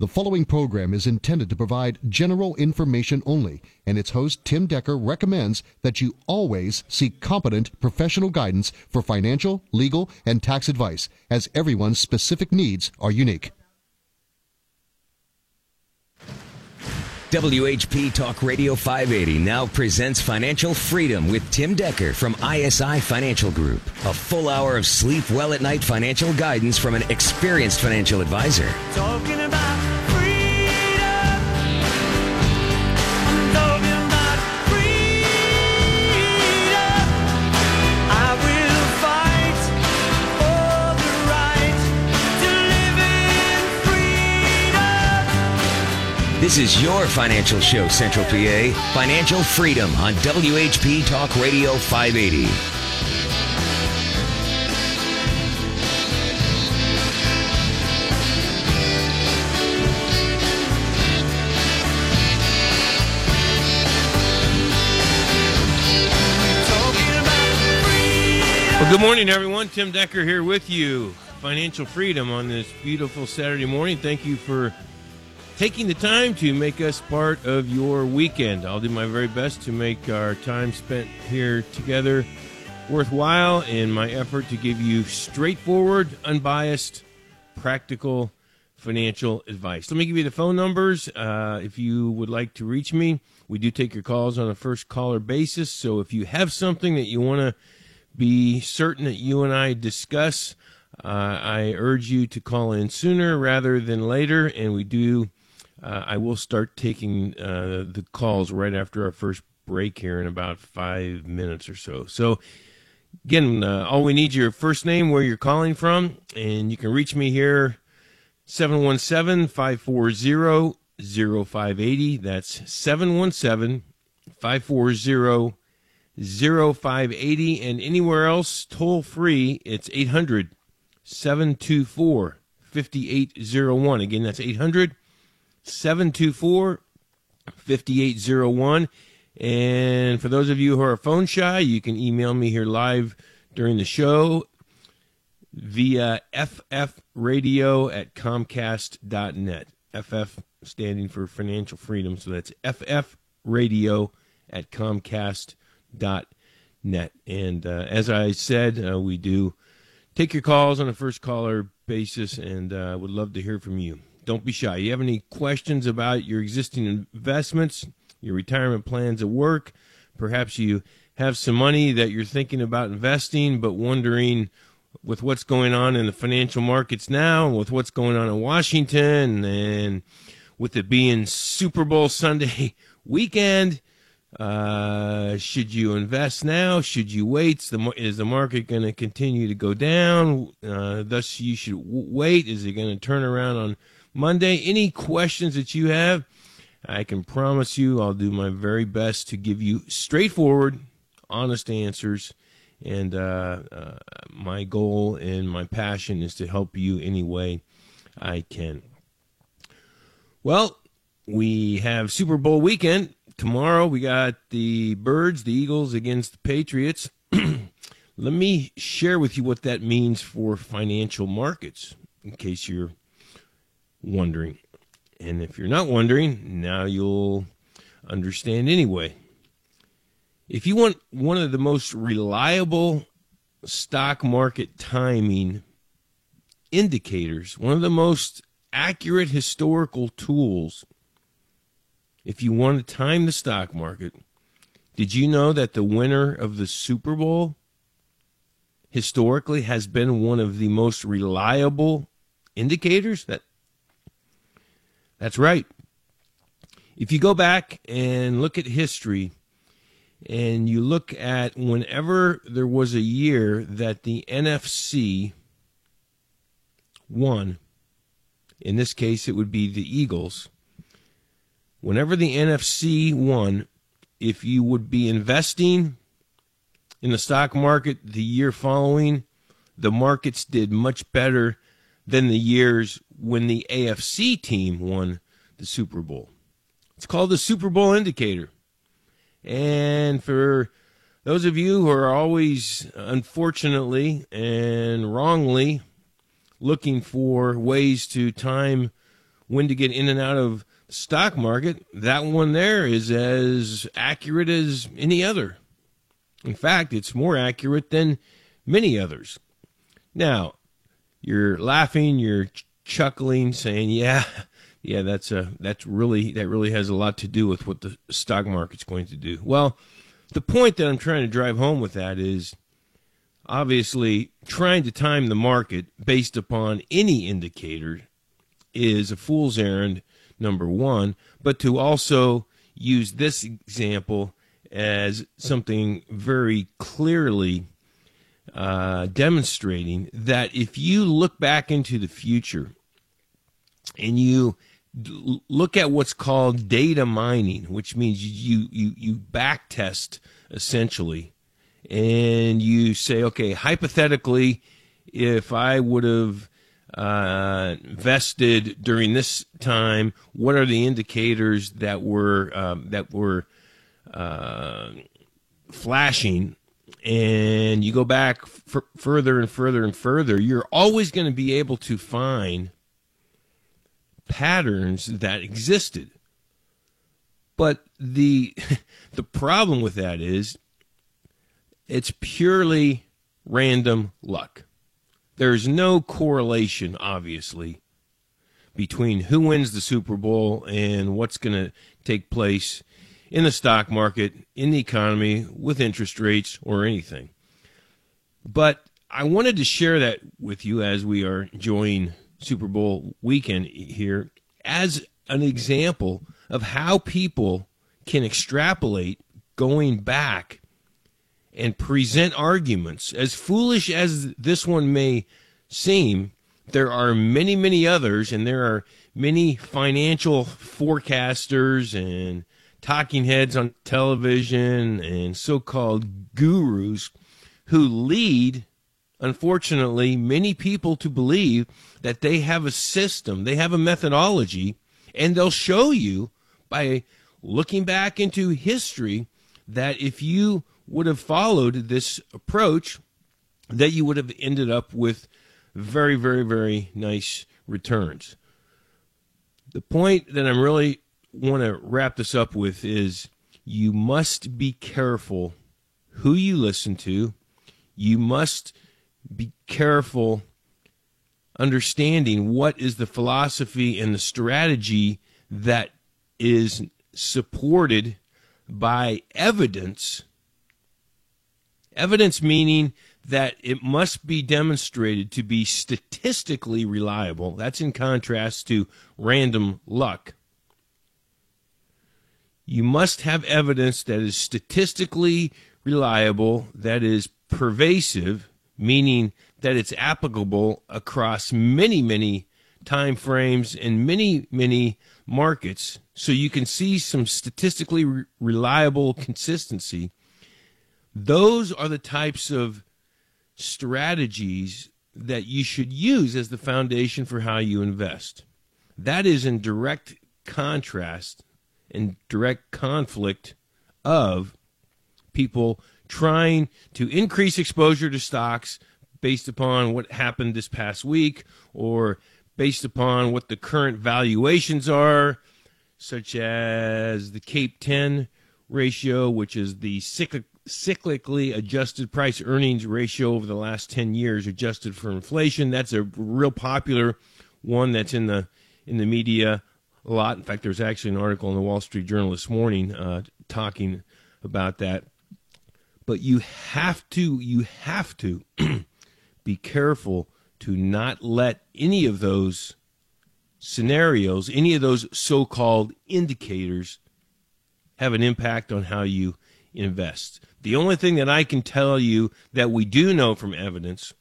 The following program is intended to provide general information only, and its host, Tim Decker, recommends that you always seek competent professional guidance for financial, legal, and tax advice, as everyone's specific needs are unique. WHP Talk Radio 580 now presents Financial Freedom with Tim Decker from ISI Financial Group. A full hour of sleep well at night financial guidance from an experienced financial advisor. Talking about This is your financial show, Central PA. Financial Freedom on WHP Talk Radio 580. Talking about freedom. Well, good morning, everyone. Tim Decker here with you. Financial freedom on this beautiful Saturday morning. Thank you for taking the time to make us part of your weekend. I'll do my very best to make our time spent here together worthwhile in my effort to give you straightforward, unbiased, practical financial advice. Let me give you the phone numbers uh, if you would like to reach me. We do take your calls on a first caller basis. So if you have something that you want to be certain that you and I discuss, uh, I urge you to call in sooner rather than later. And we do, uh, I will start taking uh, the calls right after our first break here in about five minutes or so. So, again, uh, all we need your first name, where you're calling from, and you can reach me here 717 540 0580. That's 717 540 0580. And anywhere else, toll free, it's 800 724 5801. Again, that's 800 724 5801. And for those of you who are phone shy, you can email me here live during the show via ffradio at comcast.net. FF standing for financial freedom. So that's ffradio at comcast.net. And uh, as I said, uh, we do take your calls on a first caller basis and uh, would love to hear from you. Don't be shy. You have any questions about your existing investments, your retirement plans at work? Perhaps you have some money that you're thinking about investing, but wondering with what's going on in the financial markets now, and with what's going on in Washington, and with it being Super Bowl Sunday weekend. Uh, should you invest now? Should you wait? Is the, is the market going to continue to go down? Uh, thus, you should wait. Is it going to turn around on Monday? Any questions that you have, I can promise you I'll do my very best to give you straightforward, honest answers. And uh, uh, my goal and my passion is to help you any way I can. Well, we have Super Bowl weekend. Tomorrow we got the Birds, the Eagles against the Patriots. Let me share with you what that means for financial markets, in case you're wondering. And if you're not wondering, now you'll understand anyway. If you want one of the most reliable stock market timing indicators, one of the most accurate historical tools, if you want to time the stock market, did you know that the winner of the Super Bowl historically has been one of the most reliable indicators? That That's right. If you go back and look at history and you look at whenever there was a year that the NFC won, in this case it would be the Eagles. Whenever the NFC won, if you would be investing in the stock market the year following, the markets did much better than the years when the AFC team won the Super Bowl. It's called the Super Bowl indicator. And for those of you who are always, unfortunately and wrongly, looking for ways to time when to get in and out of the stock market, that one there is as accurate as any other. In fact, it's more accurate than many others. Now, you're laughing, you're ch- chuckling, saying, "Yeah, yeah, that's a that's really that really has a lot to do with what the stock market's going to do." Well, the point that I'm trying to drive home with that is obviously trying to time the market based upon any indicator is a fool's errand number 1, but to also use this example as something very clearly uh, demonstrating that if you look back into the future and you look at what's called data mining, which means you you you back test essentially, and you say, okay, hypothetically, if I would have uh, vested during this time, what are the indicators that were um, that were uh, flashing and you go back f- further and further and further, you're always going to be able to find patterns that existed. But the the problem with that is it's purely random luck. There's no correlation, obviously, between who wins the Super Bowl and what's going to take place in the stock market, in the economy, with interest rates, or anything. But I wanted to share that with you as we are enjoying Super Bowl weekend here as an example of how people can extrapolate going back and present arguments. As foolish as this one may seem, there are many, many others, and there are many financial forecasters and talking heads on television and so called gurus who lead, unfortunately, many people to believe that they have a system, they have a methodology, and they'll show you by looking back into history that if you would have followed this approach, that you would have ended up with very, very, very nice returns. The point that I'm really want to wrap this up with is you must be careful who you listen to. You must be careful understanding what is the philosophy and the strategy that is supported by evidence. Evidence meaning that it must be demonstrated to be statistically reliable. That's in contrast to random luck. You must have evidence that is statistically reliable, that is pervasive, meaning that it's applicable across many, many time frames and many, many markets. So you can see some statistically re- reliable consistency. Those are the types of strategies that you should use as the foundation for how you invest. That is in direct contrast and direct conflict of people trying to increase exposure to stocks based upon what happened this past week or based upon what the current valuations are, such as the Cape 10 ratio, which is the cyclic, cyclically adjusted price earnings ratio over the last 10 years adjusted for inflation. That's a real popular one that's in the in the media a lot. In fact, there's actually an article in the Wall Street Journal this morning uh, talking about that. But you have to, you have to be careful to not let any of those scenarios, any of those so called indicators, have an impact on how you invest. The only thing that I can tell you that we do know from evidence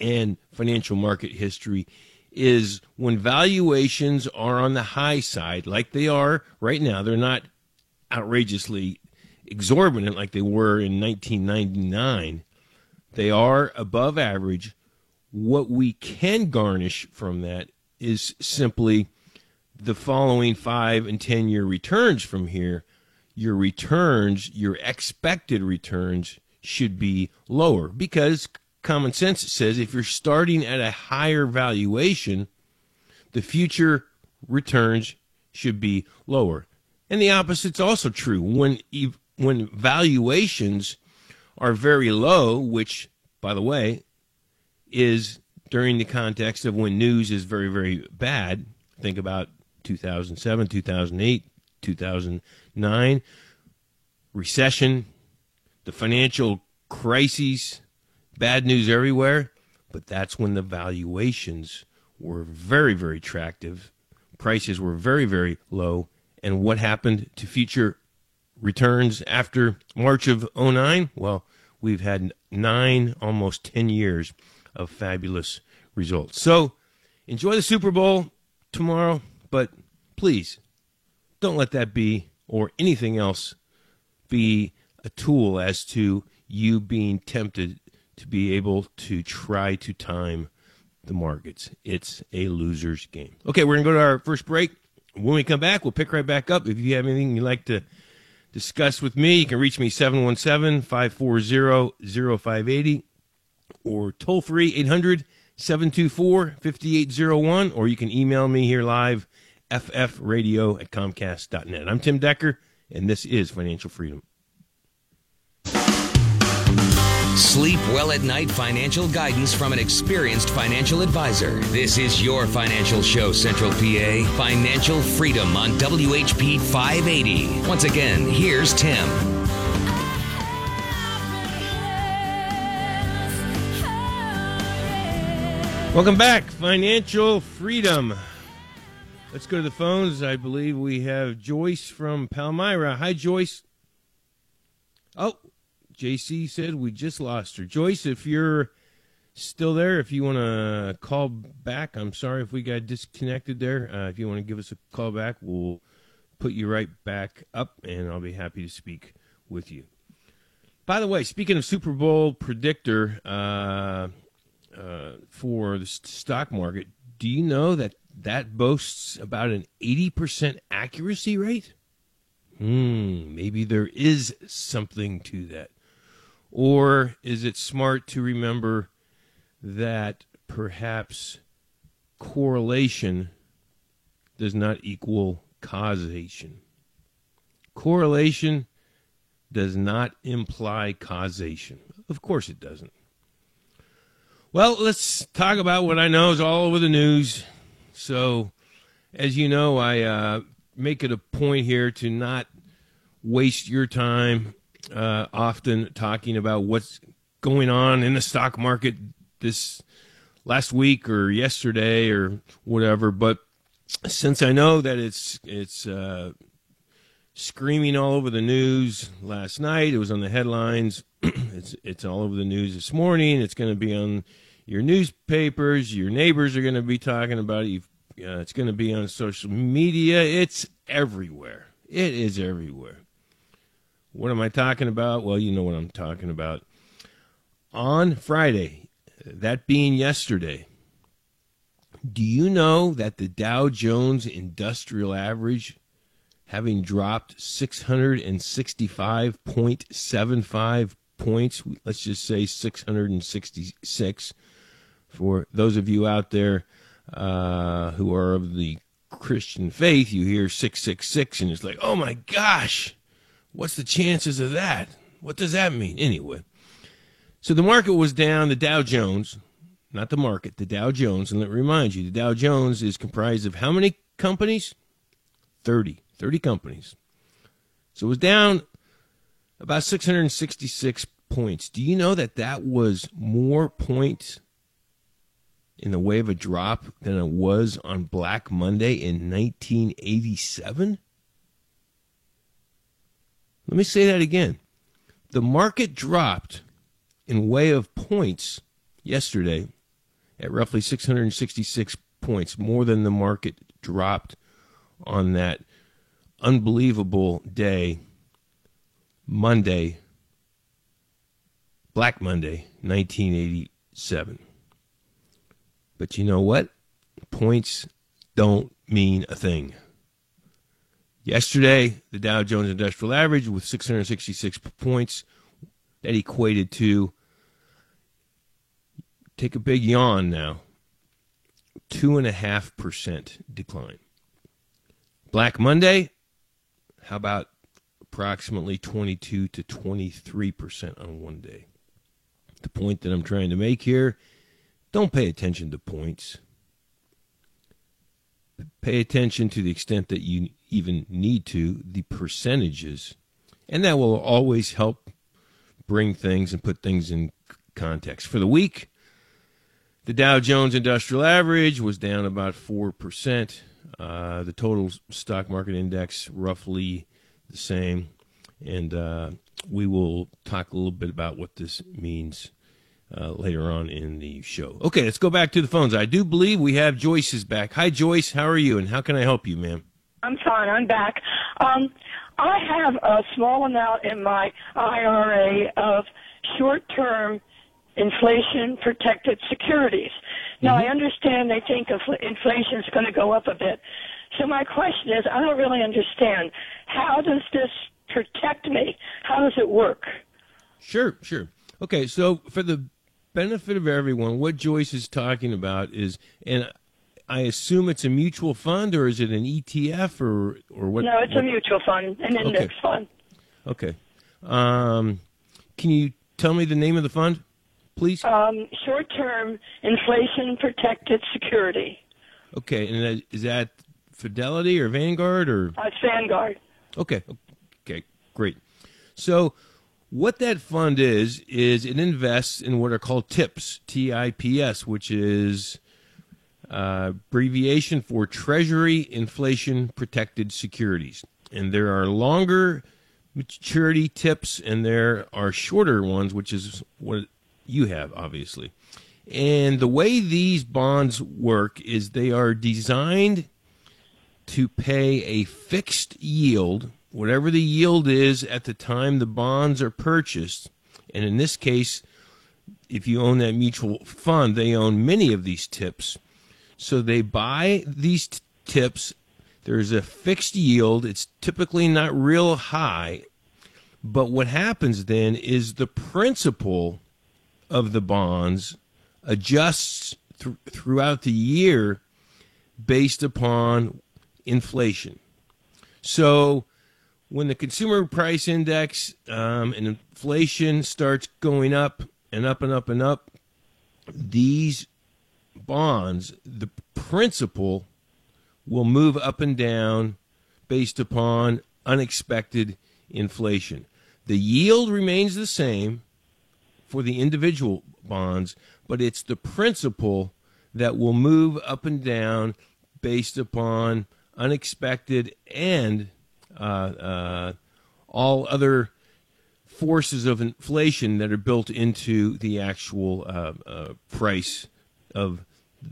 and financial market history is when valuations are on the high side, like they are right now, they're not outrageously exorbitant like they were in 1999. They are above average. What we can garnish from that is simply the following five and 10 year returns from here. Your returns, your expected returns, should be lower because common sense says if you're starting at a higher valuation, the future returns should be lower. And the opposite's also true. When when valuations are very low, which by the way is during the context of when news is very very bad, think about 2007, 2008, 2009 recession, the financial crises, bad news everywhere, but that's when the valuations were very, very attractive. Prices were very, very low. And what happened to future returns after March of 09? Well, we've had nine, almost 10 years of fabulous results. So enjoy the Super Bowl tomorrow, but please don't let that be or anything else be a tool as to you being tempted to be able to try to time the markets. It's a loser's game. Okay, we're going to go to our first break. When we come back, we'll pick right back up. If you have anything you'd like to discuss with me, you can reach me 717 540 0580 or toll free 800 724 5801, or you can email me here live ffradio at comcast.net. I'm Tim Decker, and this is Financial Freedom. Sleep well at night financial guidance from an experienced financial advisor. This is your financial show, Central PA. Financial Freedom on WHP 580. Once again, here's Tim. Welcome back, Financial Freedom. Let's go to the phones. I believe we have Joyce from Palmyra. Hi, Joyce. Oh, JC said we just lost her. Joyce, if you're still there, if you want to call back, I'm sorry if we got disconnected there. Uh, if you want to give us a call back, we'll put you right back up, and I'll be happy to speak with you. By the way, speaking of Super Bowl predictor uh, uh, for the stock market, do you know that that boasts about an 80% accuracy rate? Hmm, maybe there is something to that. Or is it smart to remember that perhaps correlation does not equal causation? Correlation does not imply causation. Of course it doesn't. Well, let's talk about what I know is all over the news. So, as you know, I uh, make it a point here to not waste your time uh, often talking about what's going on in the stock market this last week or yesterday or whatever. But since I know that it's it's uh, screaming all over the news last night, it was on the headlines. it's it's all over the news this morning. It's going to be on your newspapers. Your neighbors are going to be talking about it. Uh, it's going to be on social media. It's everywhere. It is everywhere. What am I talking about? Well, you know what I'm talking about. On Friday, that being yesterday, do you know that the Dow Jones Industrial Average, having dropped 665.75 points, let's just say 666, for those of you out there uh, who are of the Christian faith, you hear 666 and it's like, oh my gosh, what's the chances of that? What does that mean? Anyway, so the market was down, the Dow Jones, not the market, the Dow Jones. And let me remind you, the Dow Jones is comprised of how many companies? 30. 30 companies. So it was down about 666 points. Do you know that that was more points in the way of a drop than it was on Black Monday in 1987? Let me say that again. The market dropped in way of points yesterday at roughly 666 points, more than the market dropped on that unbelievable day, Monday, Black Monday, 1987. But you know what? Points don't mean a thing. Yesterday, the Dow Jones Industrial Average with 666 points, that equated to, take a big yawn now, 2.5% decline. Black Monday, how about approximately 22 to 23% on one day? The point that I'm trying to make here don't pay attention to points. Pay attention to the extent that you even need to, the percentages. And that will always help bring things and put things in context. For the week, the Dow Jones Industrial Average was down about 4%. Uh, the total stock market index, roughly the same. And uh, we will talk a little bit about what this means uh, later on in the show. Okay, let's go back to the phones. I do believe we have Joyce is back. Hi, Joyce. How are you? And how can I help you, ma'am? I'm fine. I'm back. Um, I have a small amount in my IRA of short-term inflation-protected securities. Now, I understand they think inflation is going to go up a bit. So my question is, I don't really understand. How does this protect me? How does it work? Sure, sure. Okay, so for the benefit of everyone, what Joyce is talking about is, and I assume it's a mutual fund or is it an ETF or or what? No, it's a mutual fund, an index Okay. fund. Okay. Um, can you tell me the name of the fund, please? Um, short-term inflation-protected security. Okay, and that, is that Fidelity or Vanguard or? Uh, it's Vanguard. Okay. Okay. Great. So, what that fund is is it invests in what are called TIPS, T I P S, which is uh, abbreviation for Treasury Inflation Protected Securities. And there are longer maturity tips, and there are shorter ones, which is what you have, obviously. And the way these bonds work is they are designed to pay a fixed yield, whatever the yield is at the time the bonds are purchased. And in this case, if you own that mutual fund, they own many of these tips. So they buy these t- tips. There's a fixed yield. It's typically not real high. But what happens then is the principal of the bonds adjusts thr throughout the year based upon inflation. So when the consumer price index um, and inflation starts going up and up and up and up, these bonds, the principal will move up and down based upon unexpected inflation. The yield remains the same for the individual bonds, but it's the principal that will move up and down based upon unexpected and all other forces of inflation that are built into the actual uh, uh, price of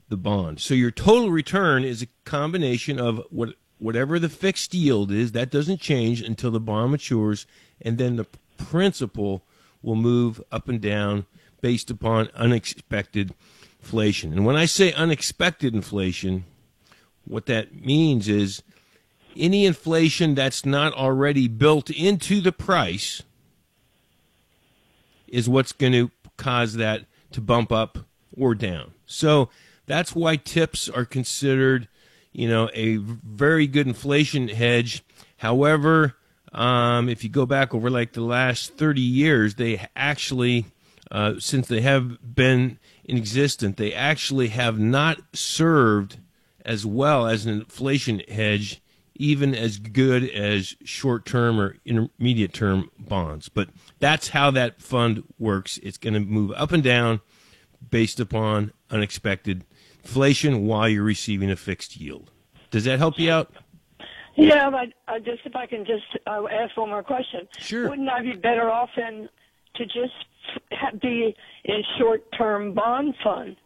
the bond. So your total return is a combination of what whatever the fixed yield is that doesn't change until the bond matures, and then the principal will move up and down based upon unexpected inflation. And when I say unexpected inflation, what that means is any inflation that's not already built into the price is what's going to cause that to bump up or down. So that's why tips are considered, you know, a very good inflation hedge. However, um, if you go back over like the last 30 years, they actually, uh, since they have been in existence, they actually have not served as well as an inflation hedge, even as good as short term or intermediate term bonds. But that's how that fund works. It's going to move up and down based upon unexpected inflation while you're receiving a fixed yield. Does that help you out? Yeah, but uh, just if I can just uh, ask one more question. Sure. Wouldn't I be better off in to just be in short-term bond fund?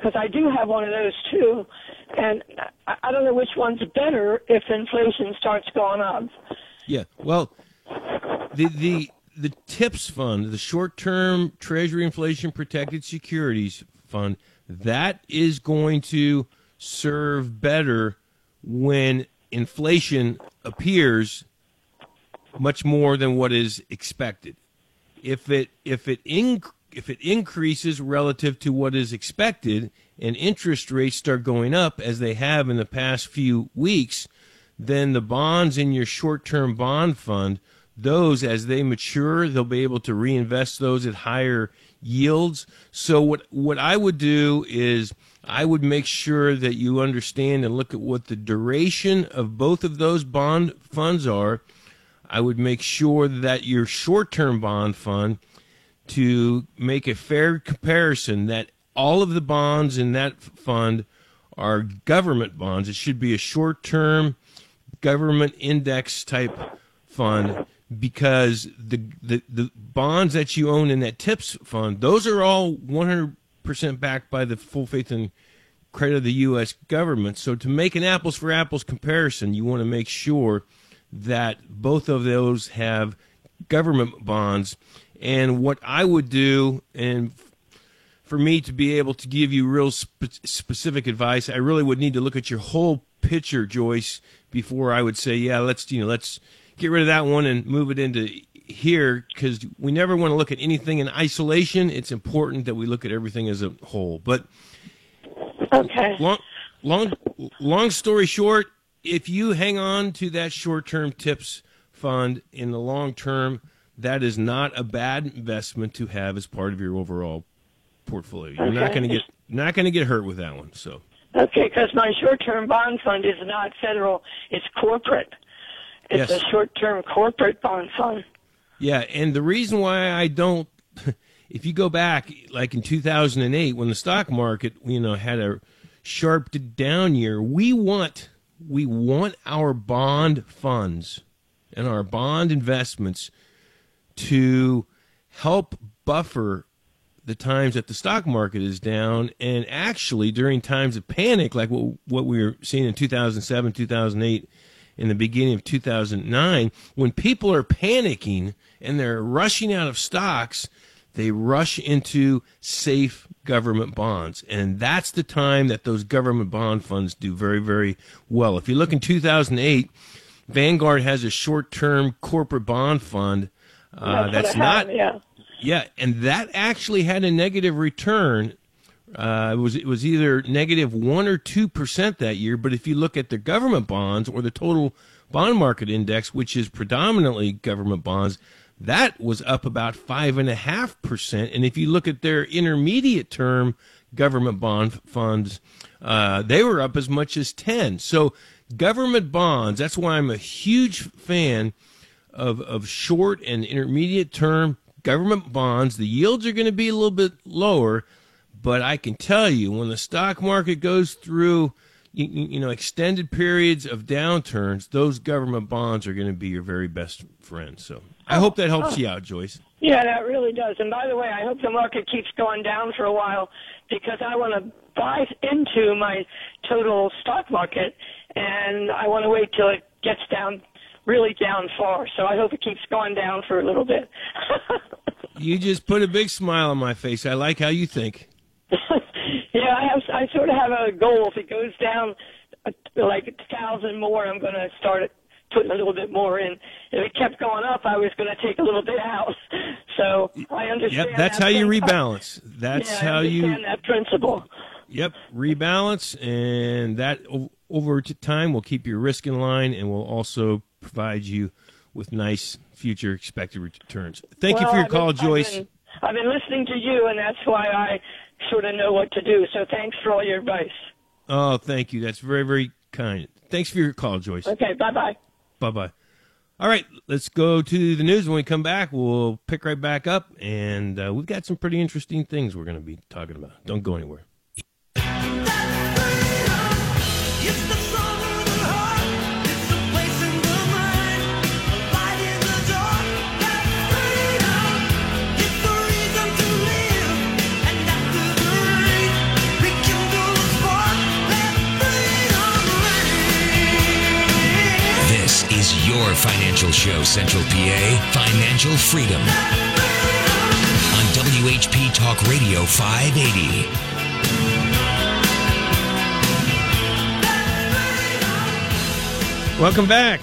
Because I do have one of those too, and I, don't know which one's better if inflation starts going up. Yeah. Well, the the the TIPS fund, the short-term Treasury inflation protected securities fund, that is going to serve better when inflation appears much more than what is expected. If it if it in, if it increases relative to what is expected and interest rates start going up as they have in the past few weeks, then the bonds in your short-term bond fund, those as they mature, they'll be able to reinvest those at higher yields. So what what I would do is I would make sure that you understand and look at what the duration of both of those bond funds are. I would make sure that your short-term bond fund to make a fair comparison that all of the bonds in that fund are government bonds. It should be a short-term government index type fund because the, the the bonds that you own in that tips fund those are all 100% backed by the full faith and credit of the US government so to make an apples for apples comparison you want to make sure that both of those have government bonds and what I would do and for me to be able to give you real spe- specific advice, I really would need to look at your whole picture, Joyce, before I would say, yeah, let's you know, let's get rid of that one and move it into here because we never want to look at anything in isolation. It's important that we look at everything as a whole. But Okay. long, long, long story short, if you hang on to that short-term tips fund in the long term, that is not a bad investment to have as part of your overall portfolio. You're not going to get not going to get hurt with that one. So Okay, because my short-term bond fund is not federal; it's corporate. It's Yes. a short-term corporate bond fund. yeah, and the reason why I don't, if you go back like in 2008 when the stock market you know had a sharp down year, we want we want our bond funds and our bond investments to help buffer the times that the stock market is down and actually during times of panic like what, what we were seeing in 2007 2008 in the beginning of 2009 when people are panicking and they're rushing out of stocks they rush into safe government bonds. And that's the time that those government bond funds do very very well. If you look in 2008 vanguard has a short-term corporate bond fund uh, That's that's what I not have, yeah. yeah, and that actually had a negative return. Uh, it was it was either negative one or two percent that year. But if you look at the government bonds or the total bond market index, which is predominantly government bonds, that was up about five and a half percent. And if you look at their intermediate term government bond funds, uh, they were up as much as ten. So government bonds. That's why I'm a huge fan of, of short and intermediate term government bonds. The yields are going to be a little bit lower, but I can tell you when the stock market goes through you, you know extended periods of downturns, those government bonds are going to be your very best friend. So I hope that helps you out, Joyce. Yeah, that really does. And by the way, I hope the market keeps going down for a while because I want to buy into my total stock market, and I want to wait till it gets down really down far. So I hope it keeps going down for a little bit. You just put a big smile on my face. I like how you think. yeah, I have. I sort of have a goal. If it goes down uh, like a thousand more, I'm going to start it, putting a little bit more in. If it kept going up, I was going to take a little bit out. So I understand. Yep, that's that how you rebalance. That's yeah, how I you understand that principle. Yep, rebalance, and that over time will keep your risk in line and will also provide you with nice future expected returns. Thank you for your I've been- call, I've Joyce. been- I've been listening to you, and that's why I sort of know what to do. So thanks for all your advice. Oh, thank you. That's very, very kind. Thanks for your call, Joyce. Okay, bye bye. Bye bye. All right, let's go to the news. When we come back, we'll pick right back up, and uh, we've got some pretty interesting things we're going to be talking about. Don't go anywhere. Financial show, Central PA Financial Freedom. On WHP Talk Radio 580. Welcome back.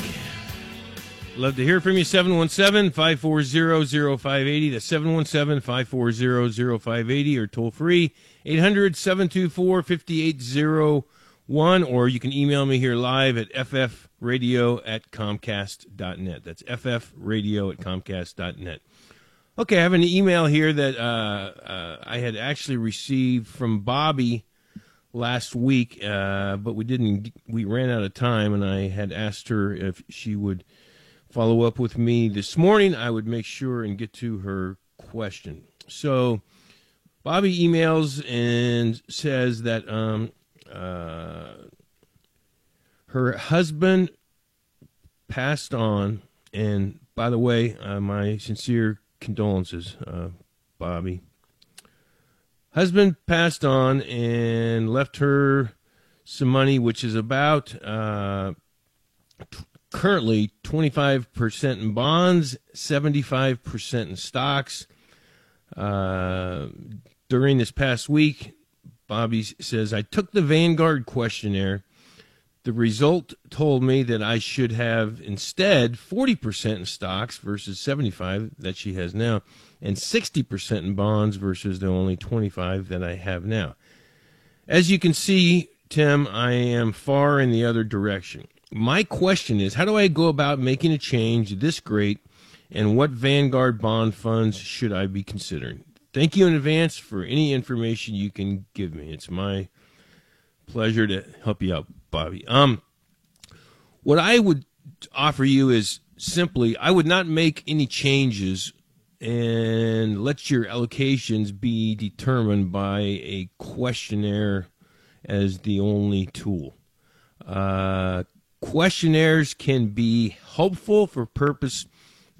Love to hear from you. 717 540 0580. That's 717 540 0580 or toll free 800 724 5801. or you can email me here live at ffradio at comcast.net. That's ffradio at comcast.net. Okay, I have an email here that uh, uh, I had actually received from Bobby last week, uh, but we didn't. We ran out of time, and I had asked her if she would follow up with me this morning. I would make sure and get to her question. So, Bobby emails and says that um, uh, her husband passed on, and by the way, uh, my sincere condolences, uh, Bobby. Husband passed on and left her some money, which is about uh, t- currently 25% in bonds, 75% in stocks. Uh, during this past week, Bobby says, I took the Vanguard questionnaire. The result told me that I should have instead 40% in stocks versus 75 that she has now, and 60% in bonds versus the only 25 that I have now. As you can see, Tim, I am far in the other direction. My question is, how do I go about making a change this great, and what Vanguard bond funds should I be considering? Thank you in advance for any information you can give me. It's my pleasure to help you out, Bobby. Um, what I would offer you is simply, I would not make any changes and let your allocations be determined by a questionnaire as the only tool. Uh, questionnaires can be helpful for purpose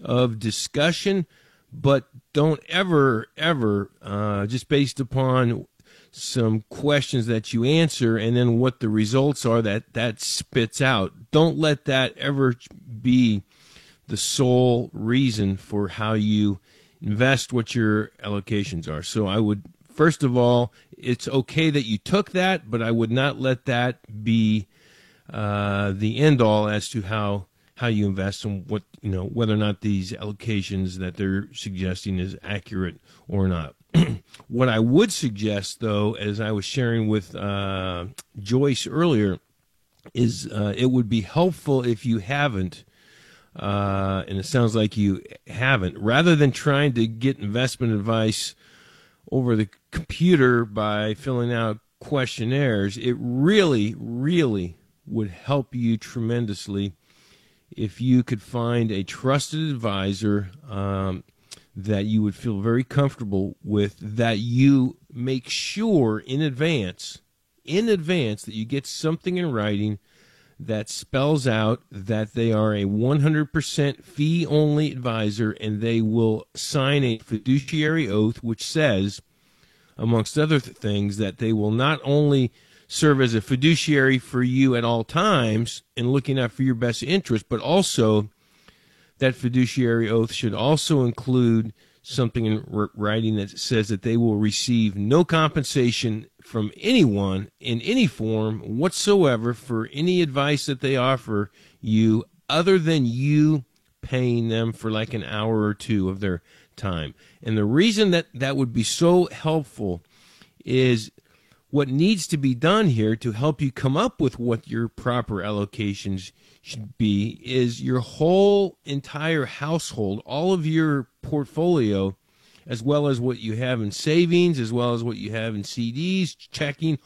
of discussion, but don't ever, ever, uh, just based upon some questions that you answer and then what the results are that that spits out. Don't let that ever be the sole reason for how you invest what your allocations are. So I would first of all, it's okay that you took that, but I would not let that be uh, the end all as to how how you invest and what you know whether or not these allocations that they're suggesting is accurate or not. what I would suggest, though, as I was sharing with uh, Joyce earlier, is uh, it would be helpful if you haven't, uh, and it sounds like you haven't, rather than trying to get investment advice over the computer by filling out questionnaires, it really, really would help you tremendously if you could find a trusted advisor um, that you would feel very comfortable with, that you make sure in advance, in advance, that you get something in writing that spells out that they are a 100% fee only advisor and they will sign a fiduciary oath which says, amongst other th- things, that they will not only serve as a fiduciary for you at all times in looking out for your best interest, but also that fiduciary oath should also include something in writing that says that they will receive no compensation from anyone in any form whatsoever for any advice that they offer you other than you paying them for like an hour or two of their time. And the reason that that would be so helpful is what needs to be done here to help you come up with what your proper allocations should be is your whole entire household, all of your portfolio, as well as what you have in savings, as well as what you have in CDs, checking,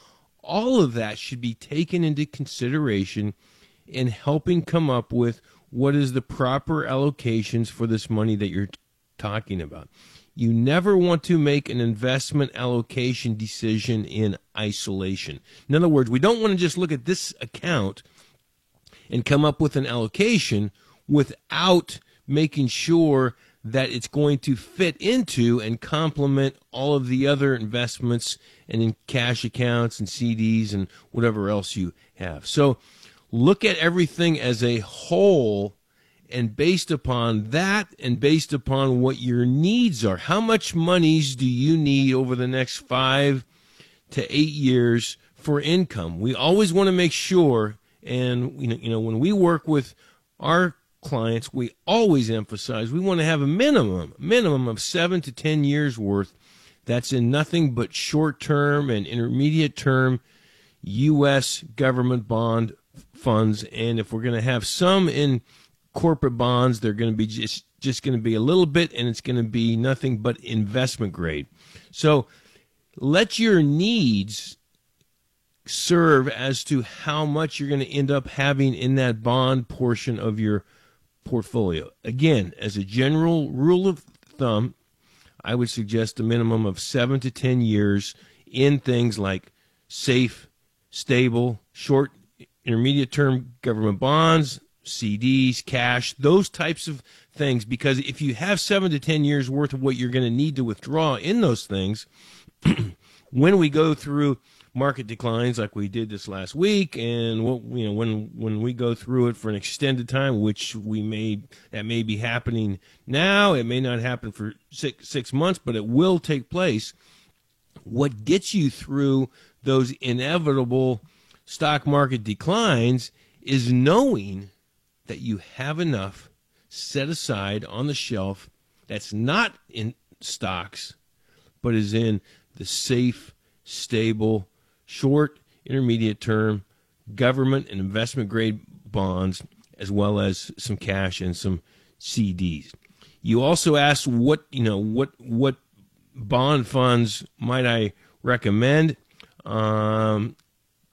all of that should be taken into consideration in helping come up with what is the proper allocations for this money that you're talking about. You never want to make an investment allocation decision in isolation. In other words, we don't want to just look at this account and come up with an allocation without making sure that it's going to fit into and complement all of the other investments and in cash accounts and CDs and whatever else you have. So look at everything as a whole and based upon that and based upon what your needs are how much monies do you need over the next five to eight years for income we always want to make sure and you know, you know when we work with our clients we always emphasize we want to have a minimum minimum of seven to ten years worth that's in nothing but short term and intermediate term U.S. government bond funds, and if we're going to have some in corporate bonds, they're going to be just just going to be a little bit, and it's going to be nothing but investment grade. So let your needs serve as to how much you're going to end up having in that bond portion of your portfolio. Again, as a general rule of thumb, I would suggest a minimum of seven to 10 years in things like safe, stable, short, intermediate term government bonds, CDs, cash, those types of things. Because if you have seven to 10 years worth of what you're going to need to withdraw in those things, when we go through market declines like we did this last week and what you know when when we go through it for an extended time which we may that may be happening now it may not happen for 6 6 months but it will take place what gets you through those inevitable stock market declines is knowing that you have enough set aside on the shelf that's not in stocks but is in the safe, stable, short, intermediate term government and investment grade bonds, as well as some cash and some CDs. You also asked what you know what what bond funds might I recommend. Um,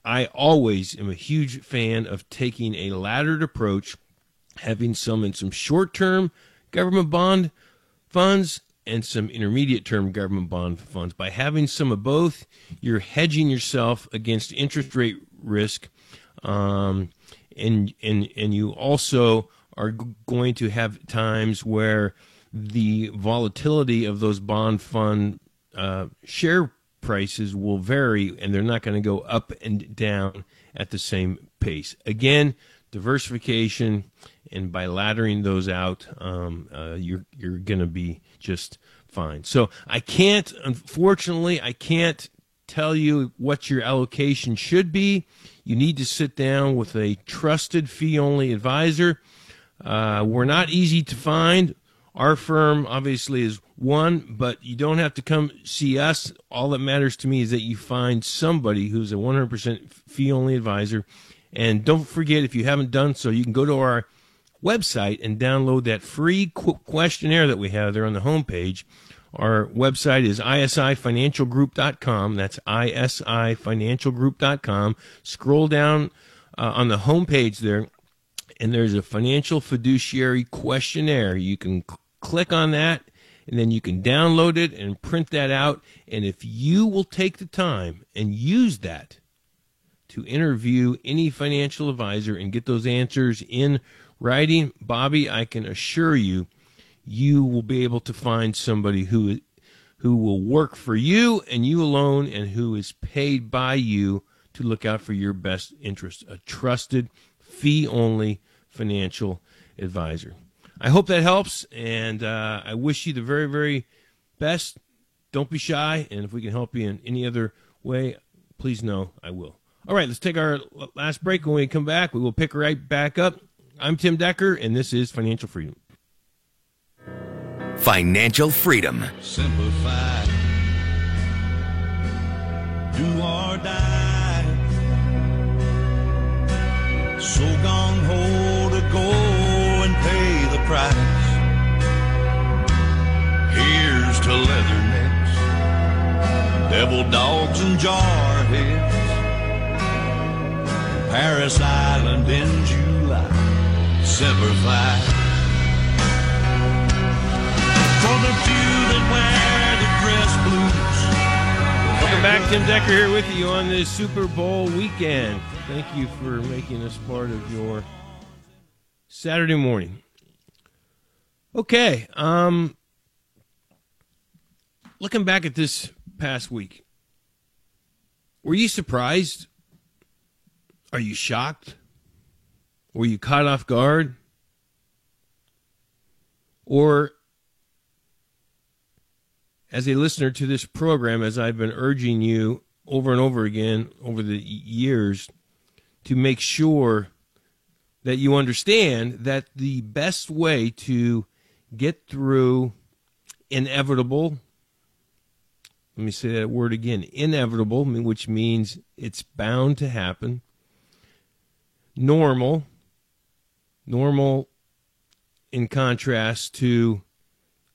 I always am a huge fan of taking a laddered approach, having some in some short term government bond funds and some intermediate term government bond funds. By having some of both, you're hedging yourself against interest rate risk, um, and and and you also are going to have times where the volatility of those bond fund uh, share prices will vary, and they're not going to go up and down at the same pace. Again, diversification, and by laddering those out, um, uh, you're you're going to be just fine. So I can't, unfortunately, I can't tell you what your allocation should be. You need to sit down with a trusted fee-only advisor. Uh, we're not easy to find. Our firm obviously is one, but you don't have to come see us. All that matters to me is that you find somebody who's a 100% fee only advisor. And don't forget, if you haven't done so, you can go to our website and download that free qu- questionnaire that we have there on the homepage. Our website is isifinancialgroup.com. That's isifinancialgroup.com. Scroll down uh, on the homepage there, and there's a financial fiduciary questionnaire. You can cl- click on that, and then you can download it and print that out. And if you will take the time and use that to interview any financial advisor and get those answers in writing, Bobby, I can assure you, you will be able to find somebody who who will work for you and you alone and who is paid by you to look out for your best interest. A trusted, fee only financial advisor. I hope that helps, and uh, I wish you the very, very best. Don't be shy, and if we can help you in any other way, please know I will. All right, let's take our last break. When we come back, we will pick right back up. I'm Tim Decker, and this is Financial Freedom. Financial freedom. Simplify. Do or die. So gone ho to go and pay the price. Here's to leathernecks, devil dogs and jarheads. Parris Island in July. Simplify. For the few that wear the dress blues. Welcome back. Tim Decker here with you on this Super Bowl weekend. Thank you for making us part of your Saturday morning. Okay, um looking back at this past week, were you surprised? Are you shocked? Were you caught off guard? Or as a listener to this program, as I've been urging you over and over again over the years, to make sure that you understand that the best way to get through inevitable, Let me say that word again inevitable, which means it's bound to happen. Normal, normal in contrast to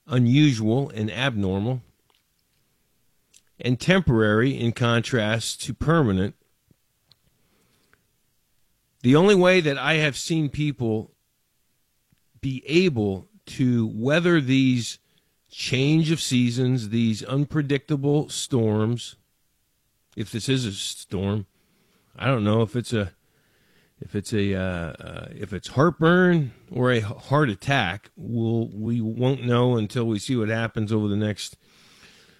unusual and abnormal. And temporary in contrast to permanent. The only way that I have seen people be able to weather these change of seasons, these unpredictable storms. If this is a storm, I don't know if it's a if it's a uh, uh, if it's heartburn or a heart attack. We'll we won't know until we see what happens over the next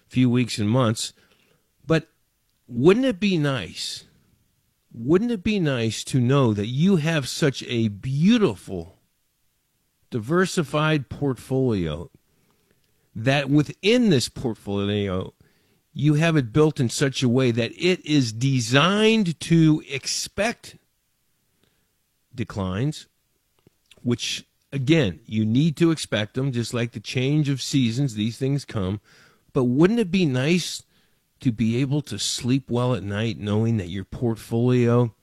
few weeks and months. But wouldn't it be nice? Wouldn't it be nice to know that you have such a beautiful, diversified portfolio that within this portfolio, you have it built in such a way that it is designed to expect declines, which again, you need to expect them, just like the change of seasons, these things come. But wouldn't it be nice to be able to sleep well at night knowing that your portfolio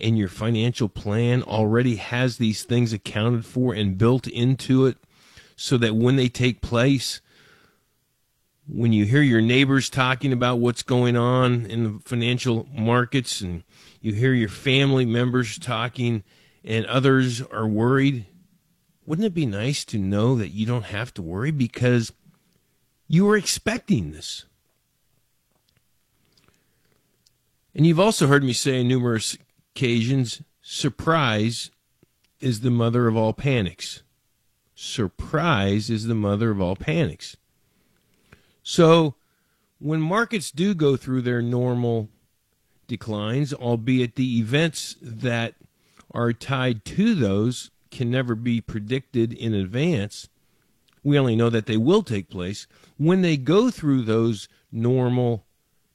and your financial plan already has these things accounted for and built into it so that when they take place, when you hear your neighbors talking about what's going on in the financial markets and you hear your family members talking and others are worried, wouldn't it be nice to know that you don't have to worry because you were expecting this? And you've also heard me say on numerous occasions surprise is the mother of all panics. Surprise is the mother of all panics. So, when markets do go through their normal declines, albeit the events that are tied to those can never be predicted in advance, we only know that they will take place. When they go through those normal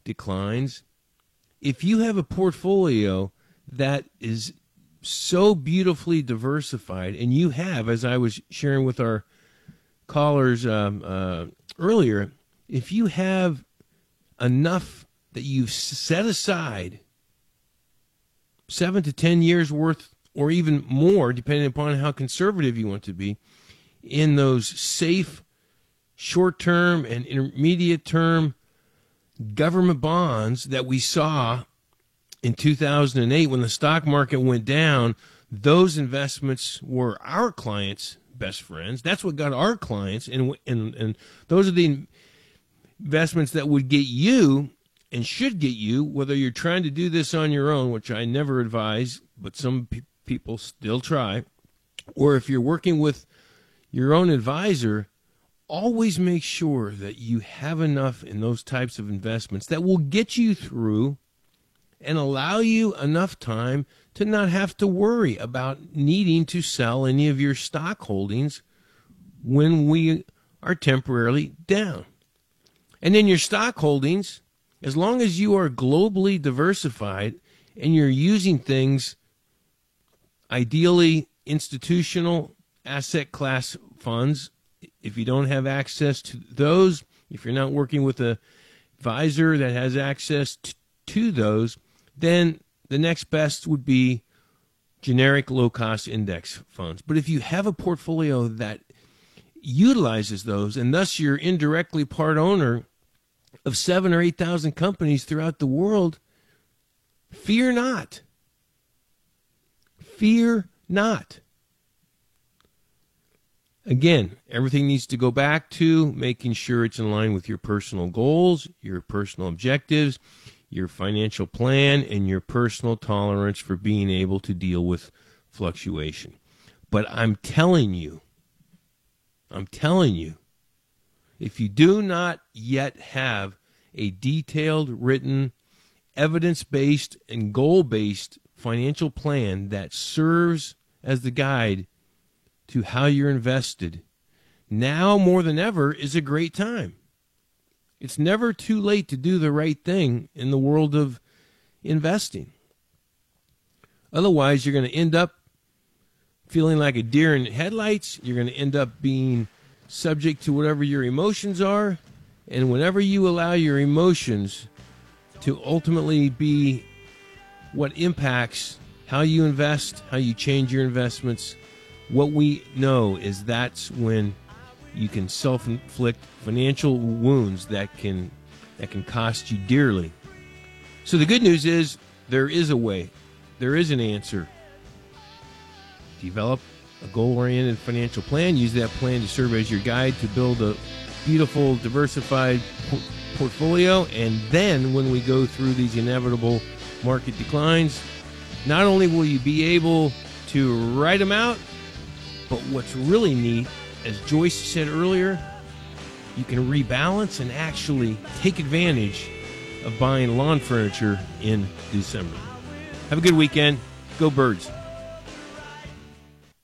declines, if you have a portfolio that is so beautifully diversified, and you have, as I was sharing with our callers um, uh, earlier, if you have enough that you've set aside seven to ten years worth, or even more, depending upon how conservative you want to be, in those safe, short term, and intermediate term government bonds that we saw in 2008 when the stock market went down, those investments were our clients' best friends. That's what got our clients, and and and those are the investments that would get you and should get you, whether you're trying to do this on your own, which I never advise, but some pe- people still try, or if you're working with your own advisor, always make sure that you have enough in those types of investments that will get you through and allow you enough time to not have to worry about needing to sell any of your stock holdings when we are temporarily down. And then your stock holdings, as long as you are globally diversified and you're using things ideally institutional asset class funds, if you don't have access to those, if you're not working with a advisor that has access t- to those, then the next best would be generic low cost index funds. But if you have a portfolio that utilizes those and thus you're indirectly part owner of seven or 8,000 companies throughout the world, fear not. Fear not. Again, everything needs to go back to making sure it's in line with your personal goals, your personal objectives, your financial plan, and your personal tolerance for being able to deal with fluctuation. But I'm telling you, I'm telling you, if you do not yet have a detailed, written, evidence based, and goal based financial plan that serves as the guide to how you're invested, now more than ever is a great time. It's never too late to do the right thing in the world of investing. Otherwise, you're going to end up feeling like a deer in headlights. You're going to end up being subject to whatever your emotions are, And whenever you allow your emotions to ultimately be what impacts how you invest, how you change your investments, what we know is that's when you can self-inflict financial wounds that can that can cost you dearly. So the good news is there is a way. There is an answer. Develop a goal-oriented financial plan. Use that plan to serve as your guide to build a beautiful, diversified por- portfolio. And then, when we go through these inevitable market declines, not only will you be able to write them out, but what's really neat, as Joyce said earlier, you can rebalance and actually take advantage of buying lawn furniture in December. Have a good weekend. Go birds.